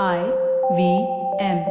I V M.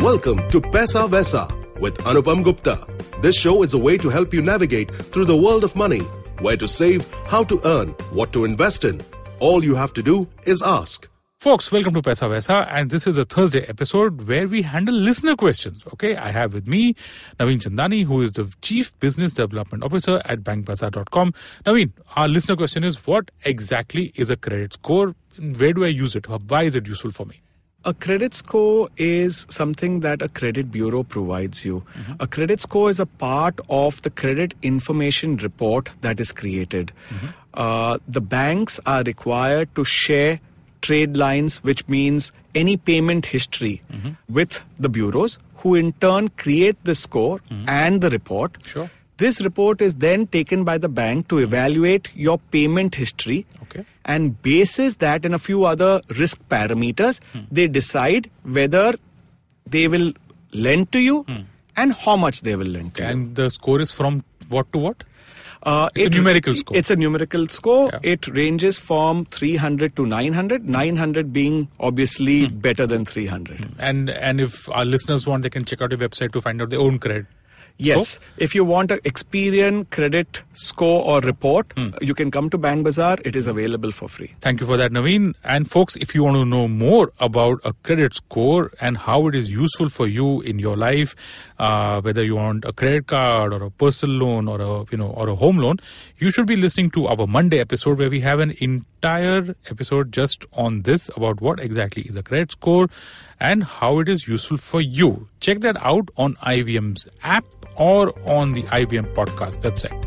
Welcome to Paisa Vaisa with Anupam Gupta. This show is a way to help you navigate through the world of money, where to save, how to earn, what to invest in. All you have to do is ask. Folks, welcome to Paisa Vaisa, and this is a Thursday episode where we handle listener questions. Okay, I have with me Navin Chandani, who is the Chief Business Development Officer at bankbazaar.com. Navin, our listener question is what exactly is a credit score? Where do I use it? Why is it useful for me? A credit score is something that a credit bureau provides you. A credit score is a part of the credit information report that is created. Uh, the banks are required to share trade lines, which means any payment history with the bureaus, who in turn create the score and the report. Sure. This report is then taken by the bank to evaluate your payment history Okay. and bases that and a few other risk parameters they decide whether they will lend to you hmm. and how much they will lend to you And the score is from what to what? Uh, It's a numerical score. it's a numerical score Yeah. it ranges from 300 to 900 900 being obviously Hmm. better than 300 And and if our listeners want, they can check out your website to find out their own credit. Yes, if you want an Experian credit score or report, Hmm. you can come to Bank Bazaar. It is available for free. Thank you for that, Navin. And folks, if you want to know more about a credit score and how it is useful for you in your life, uh, whether you want a credit card or a personal loan or a you know or a home loan, you should be listening to our Monday episode where we have an entire episode just on this about what exactly is a credit score and how it is useful for you. Check that out on IVM's app or on the IVM podcast website.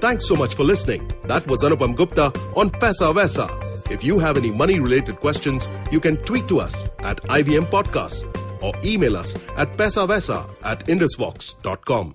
Thanks so much for listening. That was Anupam Gupta on Paisa Vaisa. If you have any money related questions, you can tweet to us at IVM Podcasts or email us at paisavaisa at indusvox.com.